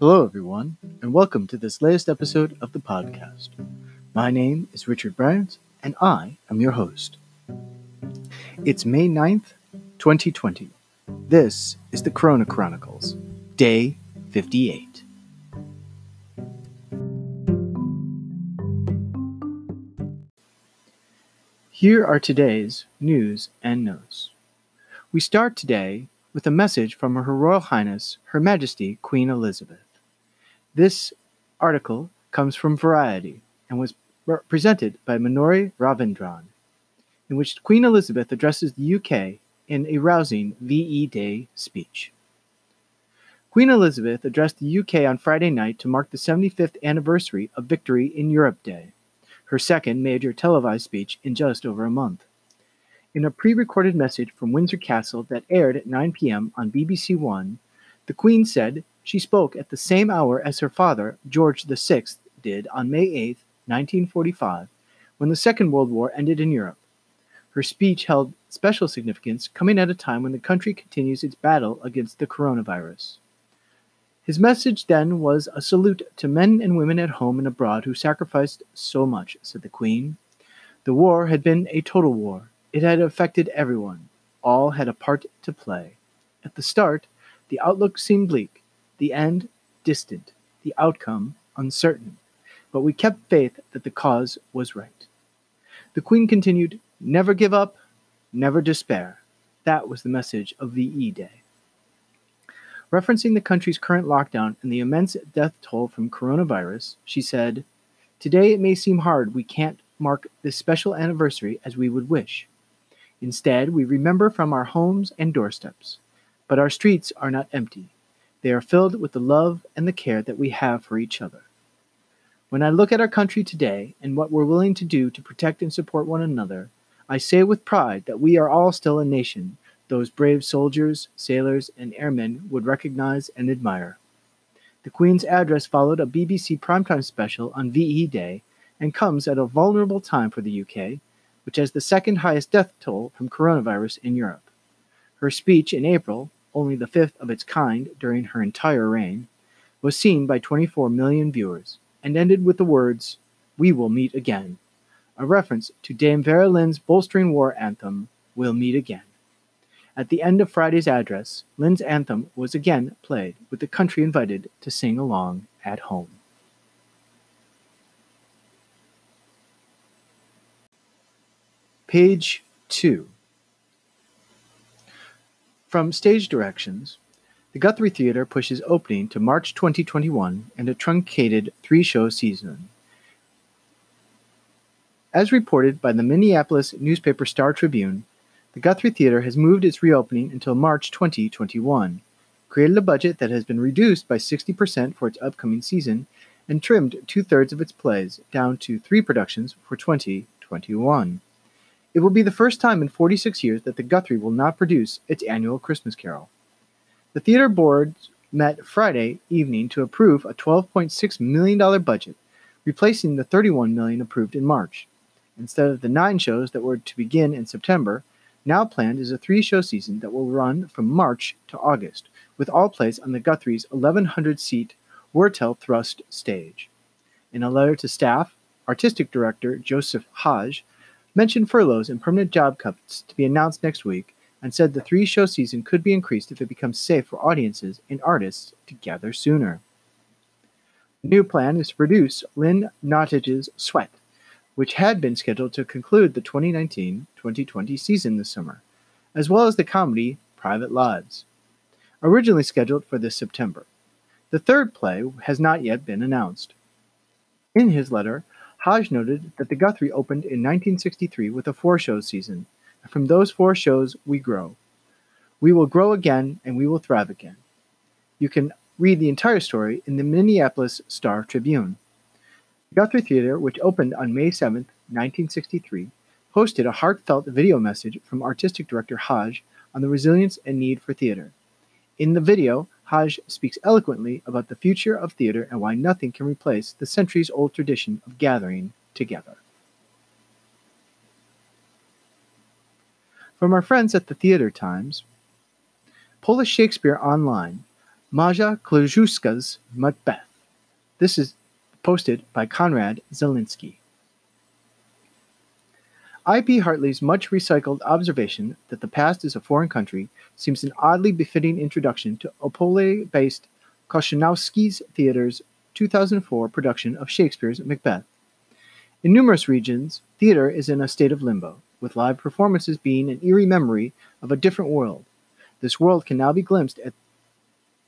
Hello, everyone, and welcome to this latest episode of the podcast. My name is Richard Bryant, and I am your host. It's May 9th, 2020. This is the Corona Chronicles, Day 58. Here are today's news and notes. We start today with a message from Her Royal Highness, Her Majesty Queen Elizabeth. This article comes from Variety and was presented by Manori Ravindran, in which Queen Elizabeth addresses the UK in a rousing VE Day speech. Queen Elizabeth addressed the UK on Friday night to mark the 75th anniversary of Victory in Europe Day, her second major televised speech in just over a month. In a pre recorded message from Windsor Castle that aired at 9 p.m. on BBC One, the Queen said she spoke at the same hour as her father, George VI, did on May 8, 1945, when the Second World War ended in Europe. Her speech held special significance, coming at a time when the country continues its battle against the coronavirus. His message then was a salute to men and women at home and abroad who sacrificed so much, said the Queen. The war had been a total war. It had affected everyone. All had a part to play. At the start, the outlook seemed bleak the end distant, the outcome uncertain, but we kept faith that the cause was right. The Queen continued, Never give up, never despair. That was the message of VE Day. Referencing the country's current lockdown and the immense death toll from coronavirus, she said, Today it may seem hard we can't mark this special anniversary as we would wish. Instead, we remember from our homes and doorsteps. But our streets are not empty. They are filled with the love and the care that we have for each other. When I look at our country today and what we're willing to do to protect and support one another, I say with pride that we are all still a nation those brave soldiers, sailors, and airmen would recognize and admire. The Queen's address followed a BBC primetime special on VE Day and comes at a vulnerable time for the UK, which has the second highest death toll from coronavirus in Europe. Her speech in April, only the fifth of its kind during her entire reign, was seen by 24 million viewers, and ended with the words, We will meet again, a reference to Dame Vera Lynn's bolstering war anthem, We'll Meet Again. At the end of Friday's address, Lynn's anthem was again played, with the country invited to sing along at home. Page 2 from stage directions, the Guthrie Theatre pushes opening to March 2021 and a truncated three show season. As reported by the Minneapolis newspaper Star Tribune, the Guthrie Theatre has moved its reopening until March 2021, created a budget that has been reduced by 60% for its upcoming season, and trimmed two thirds of its plays down to three productions for 2021. It will be the first time in 46 years that the Guthrie will not produce its annual Christmas Carol. The theater board met Friday evening to approve a $12.6 million budget, replacing the 31 million approved in March. Instead of the nine shows that were to begin in September, now planned is a three show season that will run from March to August, with all plays on the Guthrie's 1,100 seat Wurtele Thrust stage. In a letter to staff, artistic director Joseph Haj mentioned furloughs and permanent job cuts to be announced next week and said the three show season could be increased if it becomes safe for audiences and artists to gather sooner. The new plan is to produce Lynn Nottage's Sweat, which had been scheduled to conclude the 2019 2020 season this summer, as well as the comedy Private Lives, originally scheduled for this September. The third play has not yet been announced. In his letter, Haj noted that the Guthrie opened in 1963 with a four show season, and from those four shows we grow. We will grow again and we will thrive again. You can read the entire story in the Minneapolis Star Tribune. The Guthrie Theater, which opened on May 7, 1963, posted a heartfelt video message from artistic director Haj on the resilience and need for theater. In the video, Haj speaks eloquently about the future of theater and why nothing can replace the centuries old tradition of gathering together. From our friends at the Theater Times Polish Shakespeare Online. Maja Kleczewska's Macbeth. This is posted by Konrad Zelinsky. L.P. Hartley's much recycled observation that the past is a foreign country seems an oddly befitting introduction to Opole based Kochanowski's Theater's 2004 production of Shakespeare's Macbeth. In numerous regions, theater is in a state of limbo, with live performances being an eerie memory of a different world. This world can now be glimpsed at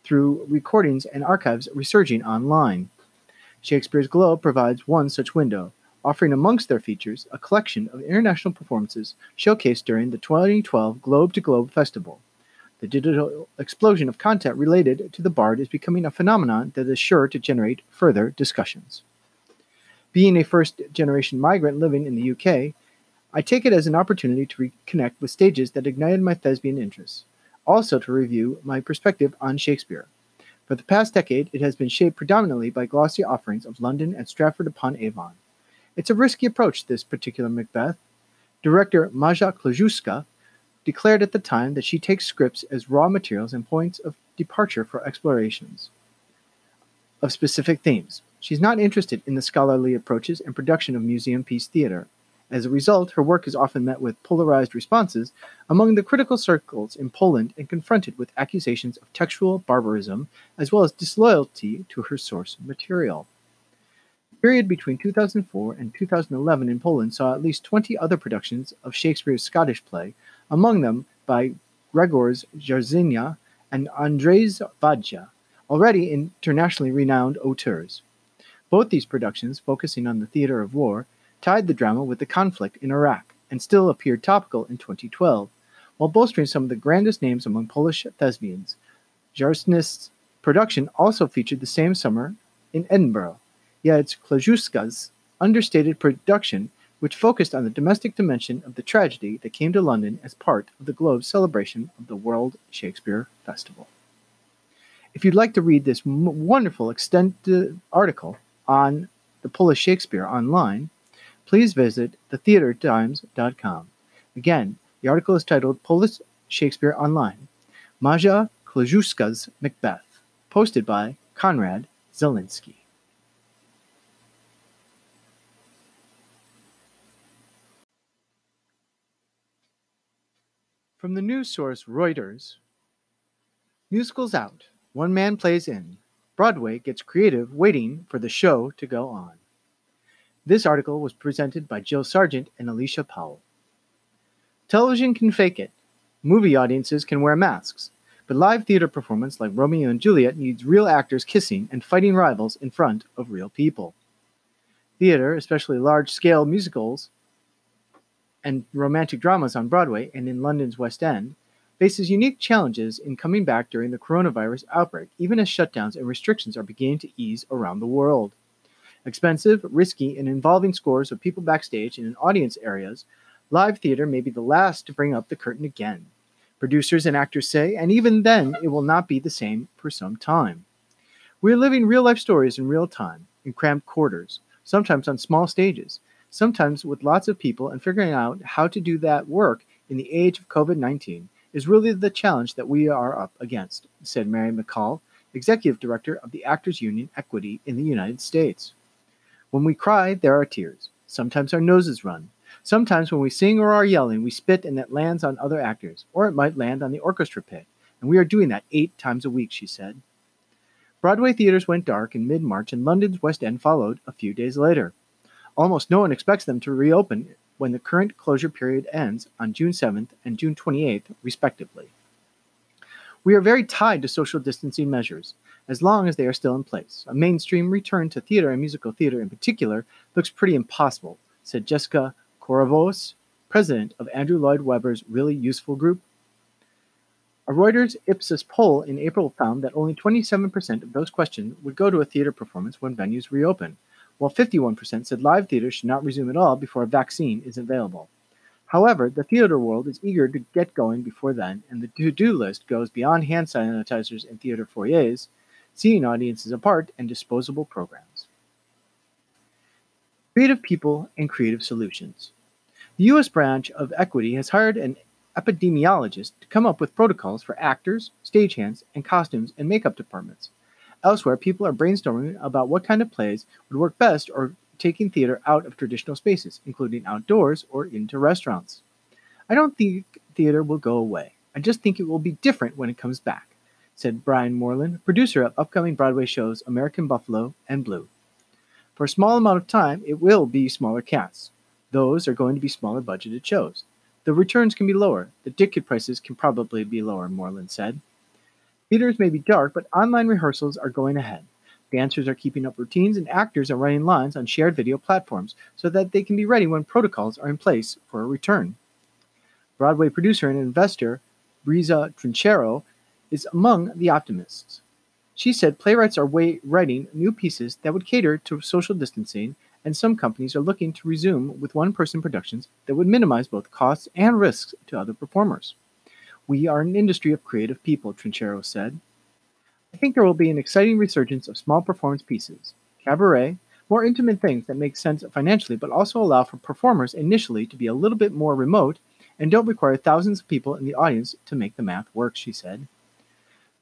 through recordings and archives resurging online. Shakespeare's Globe provides one such window, offering amongst their features a collection of international performances showcased during the 2012 Globe to Globe Festival. The digital explosion of content related to the Bard is becoming a phenomenon that is sure to generate further discussions. Being a first generation migrant living in the UK, I take it as an opportunity to reconnect with stages that ignited my thespian interests also to review my perspective on Shakespeare. For the past decade, it has been shaped predominantly by glossy offerings of London and Stratford upon Avon. It's a risky approach, this particular Macbeth. Director Maja Kleczewska declared at the time that she takes scripts as raw materials and points of departure for explorations of specific themes. She's not interested in the scholarly approaches and production of museum piece theater. As a result, her work is often met with polarized responses among the critical circles in Poland and confronted with accusations of textual barbarism as well as disloyalty to her source material. The period between 2004 and 2011 in Poland saw at least 20 other productions of Shakespeare's Scottish play, among them by Grzegorz Jarzyna and Andrzej Wajda, already internationally renowned auteurs. Both these productions, focusing on the theater of war, tied the drama with the conflict in Iraq and still appeared topical in 2012, while bolstering some of the grandest names among Polish thespians. Jarzyna's production also featured the same summer in Edinburgh, yet it's Kleczewska's understated production which focused on the domestic dimension of the tragedy that came to London as part of the Globe's celebration of the World Shakespeare Festival. If you'd like to read this wonderful extended article on the Polish Shakespeare online, please visit thetheatertimes.com. Again, the article is titled Polish Shakespeare Online Maja Kleczewska's Macbeth, posted by Konrad Zelinsky. From the news source Reuters, musicals out. One man plays in. Broadway gets creative waiting for the show to go on. This article was presented by Jill Sargent and Alicia Powell. Television can fake it. Movie audiences can wear masks. But live theater performance like Romeo and Juliet needs real actors kissing and fighting rivals in front of real people. Theater, especially large scale musicals and romantic dramas on Broadway and in London's West End, faces unique challenges in coming back during the coronavirus outbreak, even as shutdowns and restrictions are beginning to ease around the world. Expensive, risky, and involving scores of people backstage and in audience areas, live theater may be the last to bring up the curtain again. Producers and actors say, and even then, it will not be the same for some time. We are living real life stories in real time, in cramped quarters, sometimes on small stages, sometimes with lots of people, and figuring out how to do that work in the age of COVID 19 is really the challenge that we are up against, said Mary McColl, Executive Director of the Actors Union Equity in the United States. When we cry, there are tears. Sometimes our noses run. Sometimes when we sing or are yelling, we spit and it lands on other actors, or it might land on the orchestra pit. And we are doing that eight times a week, she said. Broadway theaters went dark in mid March, and London's West End followed a few days later. Almost no one expects them to reopen when the current closure period ends on June 7th and June 28th, respectively. We are very tied to social distancing measures, as long as they are still in place. A mainstream return to theater and musical theater in particular looks pretty impossible, said Jessica Koravos, president of Andrew Lloyd Webber's Really Useful Group. A Reuters Ipsos poll in April found that only 27% of those questioned would go to a theater performance when venues reopen, while 51% said live theater should not resume at all before a vaccine is available. However, the theater world is eager to get going before then, and the to do list goes beyond hand sanitizers in theater foyers seeing audiences apart, and disposable programs. Creative people and creative solutions. The U.S. branch of Equity has hired an epidemiologist to come up with protocols for actors, stagehands, and costumes and makeup departments. Elsewhere, people are brainstorming about what kind of plays would work best or taking theater out of traditional spaces, including outdoors or into restaurants. I don't think theater will go away. I just think it will be different when it comes back, said Brian Moreland, producer of upcoming Broadway shows American Buffalo and Blue. For a small amount of time, it will be smaller casts. Those are going to be smaller budgeted shows. The returns can be lower. The ticket prices can probably be lower, Moreland said. Theaters may be dark, but online rehearsals are going ahead. Dancers are keeping up routines, and actors are running lines on shared video platforms so that they can be ready when protocols are in place for a return. Broadway producer and investor Brisa Trinchero is among the optimists. She said playwrights are writing new pieces that would cater to social distancing, and some companies are looking to resume with one person productions that would minimize both costs and risks to other performers. We are an industry of creative people, Trinchero said. I think there will be an exciting resurgence of small performance pieces, cabaret, more intimate things that make sense financially but also allow for performers initially to be a little bit more remote and don't require thousands of people in the audience to make the math work, she said.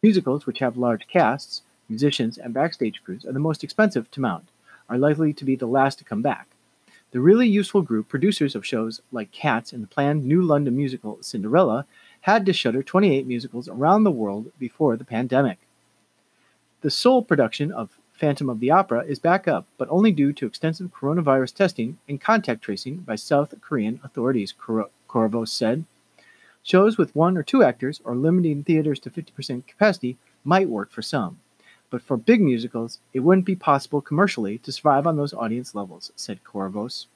Musicals, which have large casts, musicians, and backstage crews, are the most expensive to mount, are likely to be the last to come back. The really useful group, producers of shows like Cats and the planned new London musical Cinderella, had to shutter 28 musicals around the world before the pandemic. The sole production of Phantom of the Opera is back up, but only due to extensive coronavirus testing and contact tracing by South Korean authorities, Koravos said. Shows with one or two actors or limiting theaters to 50% capacity might work for some, but for big musicals, it wouldn't be possible commercially to survive on those audience levels, said Koravos.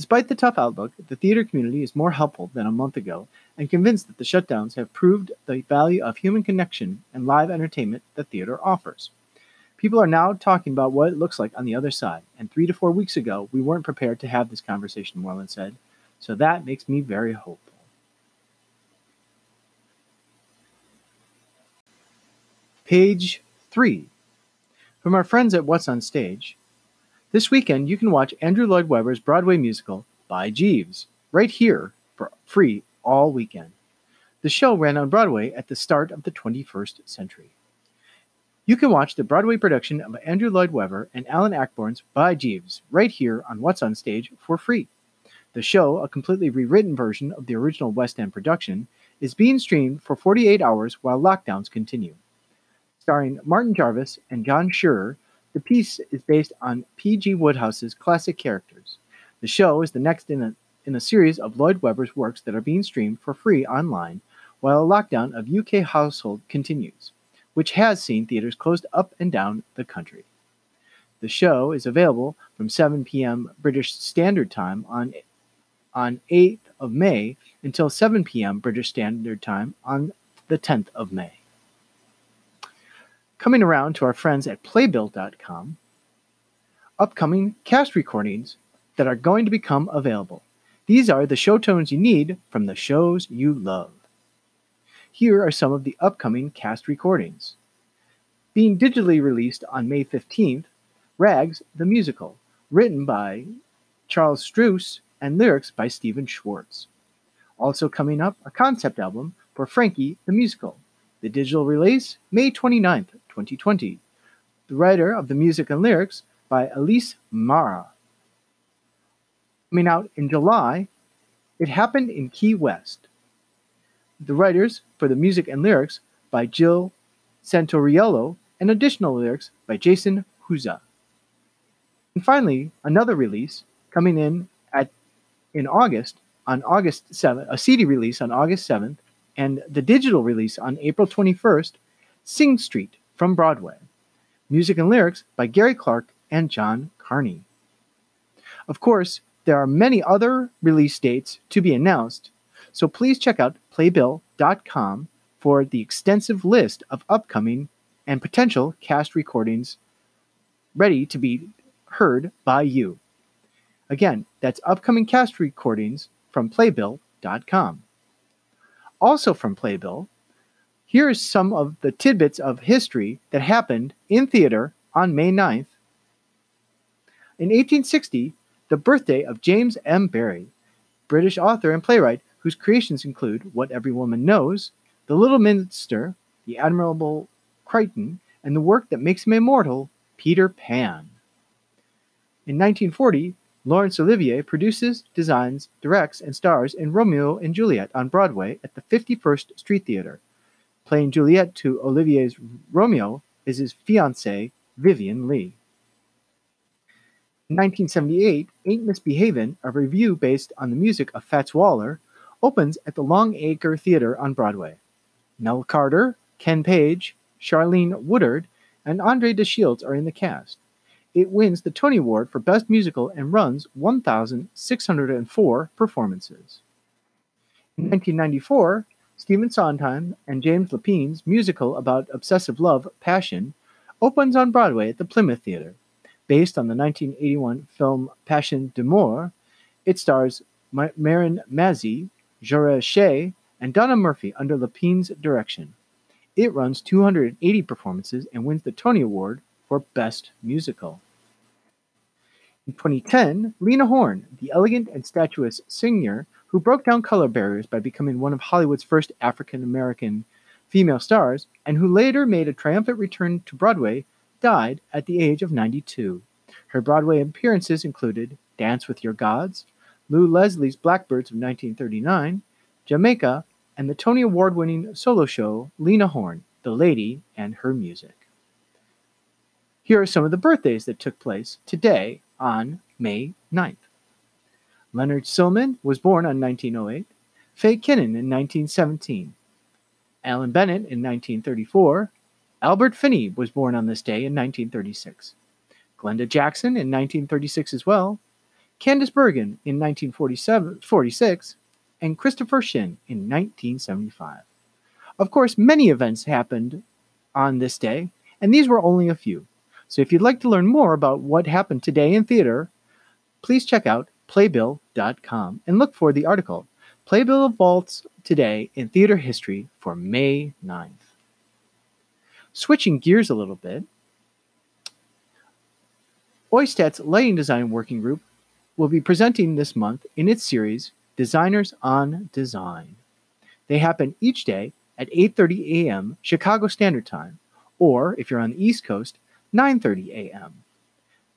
Despite the tough outlook, the theater community is more helpful than a month ago and convinced that the shutdowns have proved the value of human connection and live entertainment that theater offers. People are now talking about what it looks like on the other side, and three to four weeks ago, we weren't prepared to have this conversation, Moreland said, so that makes me very hopeful. Page 3. From our friends at What's on Stage, this weekend you can watch Andrew Lloyd Webber's Broadway musical, By Jeeves, right here for free all weekend. The show ran on Broadway at the start of the 21st century. You can watch the Broadway production of Andrew Lloyd Webber and Alan Ayckbourn's By Jeeves right here on What's on Stage for free. The show, a completely rewritten version of the original West End production, is being streamed for 48 hours while lockdowns continue. Starring Martin Jarvis and John Scherer, the piece is based on P.G. Wodehouse's classic characters. The show is the next in a in a series of Lloyd Webber's works that are being streamed for free online while a lockdown of UK household continues, which has seen theaters closed up and down the country. The show is available from 7 p.m. British Standard Time on on 8th of May until 7 p.m. British Standard Time on the 10th of May. Coming around to our friends at Playbill.com, upcoming cast recordings that are going to become available. These are the show tones you need from the shows you love. Here are some of the upcoming cast recordings. Being digitally released on May 15th, Rags the Musical, written by Charles Strouse and lyrics by Stephen Schwartz. Also coming up, a concept album for Frankie the Musical. The digital release, May 29th, 2020. The writer of the music and lyrics by Elise Mara. Coming out in July, It Happened in Key West. The writers for the music and lyrics by Jill Santoriello and additional lyrics by Jason Huza. And finally, another release coming in at in August on August 7th, a CD release on August 7th, and the digital release on April 21st, Sing Street from Broadway. Music and lyrics by Gary Clark and John Carney. Of course, there are many other release dates to be announced, so please check out playbill.com for the extensive list of upcoming and potential cast recordings ready to be heard by you. Again, that's upcoming cast recordings from playbill.com. Also from Playbill, here is some of the tidbits of history that happened in theater on May 9th. In 1860, the birthday of James M. Barrie, British author and playwright whose creations include What Every Woman Knows, The Little Minister, The Admirable Crichton, and the work that makes him immortal, Peter Pan. In 1940, Laurence Olivier produces, designs, directs, and stars in Romeo and Juliet on Broadway at the 51st Street Theater. Playing Juliet to Olivier's Romeo is his fiancée, Vivien Leigh. In 1978, Ain't Misbehavin', a revue based on the music of Fats Waller, opens at the Longacre Theater on Broadway. Nell Carter, Ken Page, Charlene Woodard, and Andre de Shields are in the cast. It wins the Tony Award for Best Musical and runs 1,604 performances. In 1994, Stephen Sondheim and James Lapine's musical about obsessive love, Passion, opens on Broadway at the Plymouth Theater. Based on the 1981 film Passion d'Amour, it stars Marin Mazzie, Jora Shea, and Donna Murphy under Lapine's direction. It runs 280 performances and wins the Tony Award for Best Musical. In 2010, Lena Horne, the elegant and statuesque singer who broke down color barriers by becoming one of Hollywood's first African American female stars, and who later made a triumphant return to Broadway, died at the age of 92. Her Broadway appearances included Dance with Your Gods, Lew Leslie's Blackbirds of 1939, Jamaica, and the Tony Award winning solo show Lena Horne, The Lady and Her Music. Here are some of the birthdays that took place today on May 9th. Leonard Sillman was born on 1908, Fay Kanin in 1917, Alan Bennett in 1934, Albert Finney was born on this day in 1936, Glenda Jackson in 1936 as well, Candice Bergen in 1946, and Christopher Shinn in 1975. Of course, many events happened on this day, and these were only a few. So if you'd like to learn more about what happened today in theater, please check out playbill.com and look for the article Playbill of Vaults Today in Theater History for May 9th. Switching gears a little bit, OISTAT's Lighting Design Working Group will be presenting this month in its series Designers on Design. They happen each day at 8:30 a.m. Chicago Standard Time, or if you're on the East Coast, 9:30 a.m.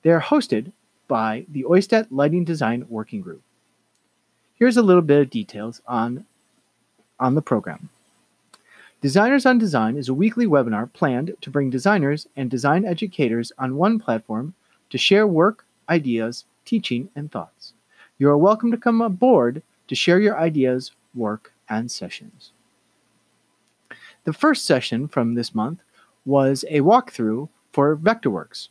They are hosted by the OISTAT Lighting Design Working Group. Here's a little bit of details on, on the program. Designers on Design is a weekly webinar planned to bring designers and design educators on one platform to share work, ideas, teaching, and thoughts. You are welcome to come aboard to share your ideas, work, and sessions. The first session from this month was a walkthrough for Vectorworks.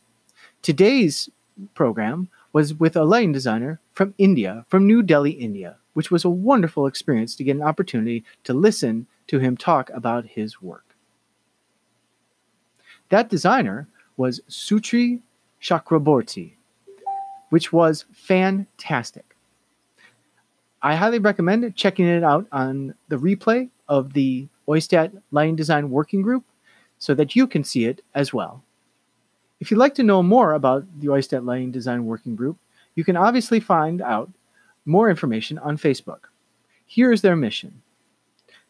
Today's program was with a lighting designer from India, from New Delhi, India, which was a wonderful experience to get an opportunity to listen to him talk about his work. That designer was Sutri Chakraborty, which was fantastic. I highly recommend checking it out on the replay of the OISTAT Lighting Design Working Group so that you can see it as well. If you'd like to know more about the OISTAT Lighting Design Working Group, you can obviously find out more information on Facebook. Here is their mission.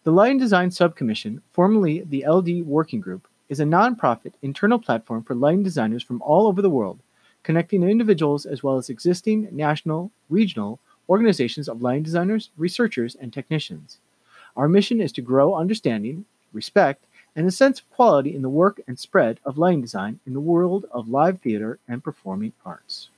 The Lighting Design Subcommission, formerly the LD Working Group, is a nonprofit internal platform for lighting designers from all over the world connecting individuals as well as existing national, regional organizations of lighting designers, researchers, and technicians. Our mission is to grow understanding, respect, and a sense of quality in the work and spread of lighting design in the world of live theater and performing arts.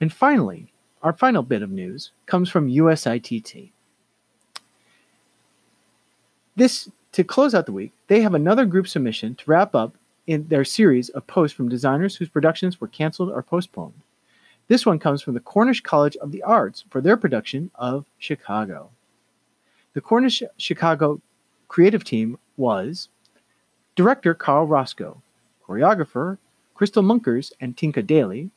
And finally, our final bit of news comes from USITT. This to close out the week, they have another group submission to wrap up in their series of posts from designers whose productions were canceled or postponed. This one comes from the Cornish College of the Arts for their production of Chicago. The Cornish Chicago creative team was director Carl Roscoe, choreographer Crystal Munkers and Tinka Daly,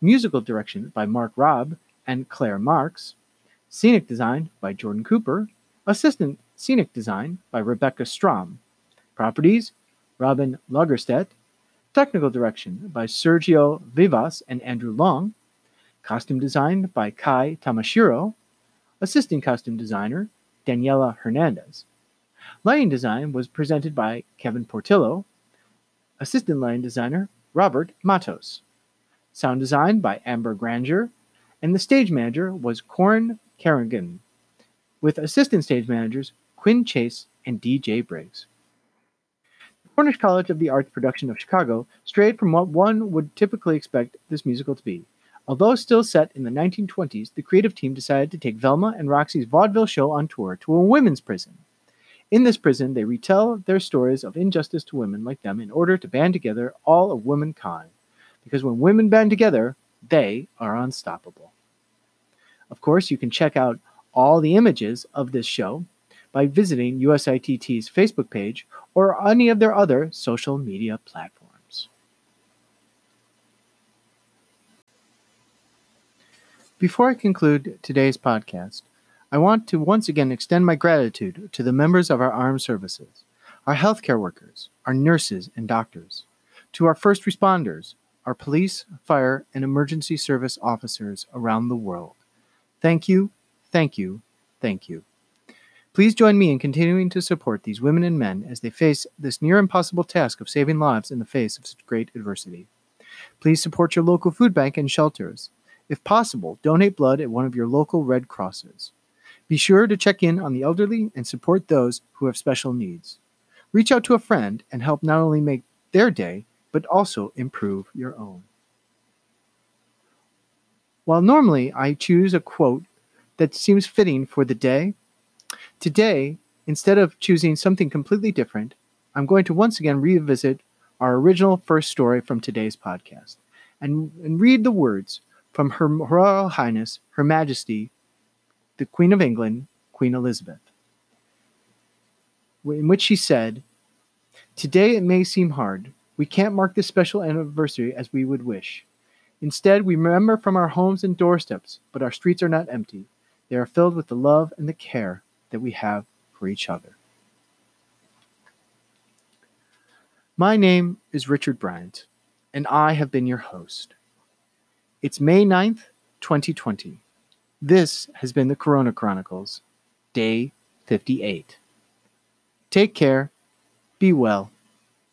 musical direction by Mark Robb and Claire Marks, scenic design by Jordan Cooper, assistant Scenic Design by Rebecca Strom. Properties Robin Lagerstedt. Technical Direction by Sergio Vivas and Andrew Long. Costume designed by Kai Tamashiro. Assistant costume designer Daniela Hernandez. Lighting design was presented by Kevin Portillo. Assistant lighting designer Robert Matos. Sound design by Amber Granger. And the stage manager was Corin Kerrigan, with assistant stage managers Quinn Chase and DJ Briggs. The Cornish College of the Arts production of Chicago strayed from what one would typically expect this musical to be. Although still set in the 1920s, the creative team decided to take Velma and Roxy's vaudeville show on tour to a women's prison. In this prison, they retell their stories of injustice to women like them in order to band together all of womankind. Because when women band together, they are unstoppable. Of course, you can check out all the images of this show by visiting USITT's Facebook page or any of their other social media platforms. Before I conclude today's podcast, I want to once again extend my gratitude to the members of our armed services, our healthcare workers, our nurses and doctors, to our first responders, our police, fire, and emergency service officers around the world. Thank you, thank you, thank you. Please join me in continuing to support these women and men as they face this near impossible task of saving lives in the face of such great adversity. Please support your local food bank and shelters. If possible, donate blood at one of your local Red Crosses. Be sure to check in on the elderly and support those who have special needs. Reach out to a friend and help not only make their day, but also improve your own. While normally I choose a quote that seems fitting for the day, Today, instead of choosing something completely different, I'm going to once again revisit our original first story from today's podcast and, and read the words from Her Royal Highness, Her Majesty, the Queen of England, Queen Elizabeth, in which she said, Today it may seem hard. We can't mark this special anniversary as we would wish. Instead, we remember from our homes and doorsteps, but our streets are not empty. They are filled with the love and the care that we have for each other. My name is Richard Bryant, and I have been your host. It's May 9th, 2020. This has been the Corona Chronicles, day 58. Take care, be well,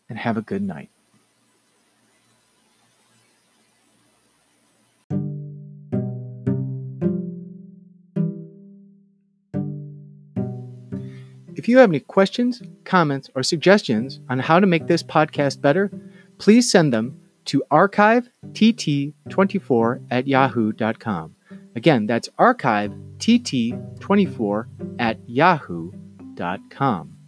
and have a good night. If you have any questions, comments, or suggestions on how to make this podcast better, please send them to archivet24 at yahoo.com. Again, that's archivet24 at yahoo.com.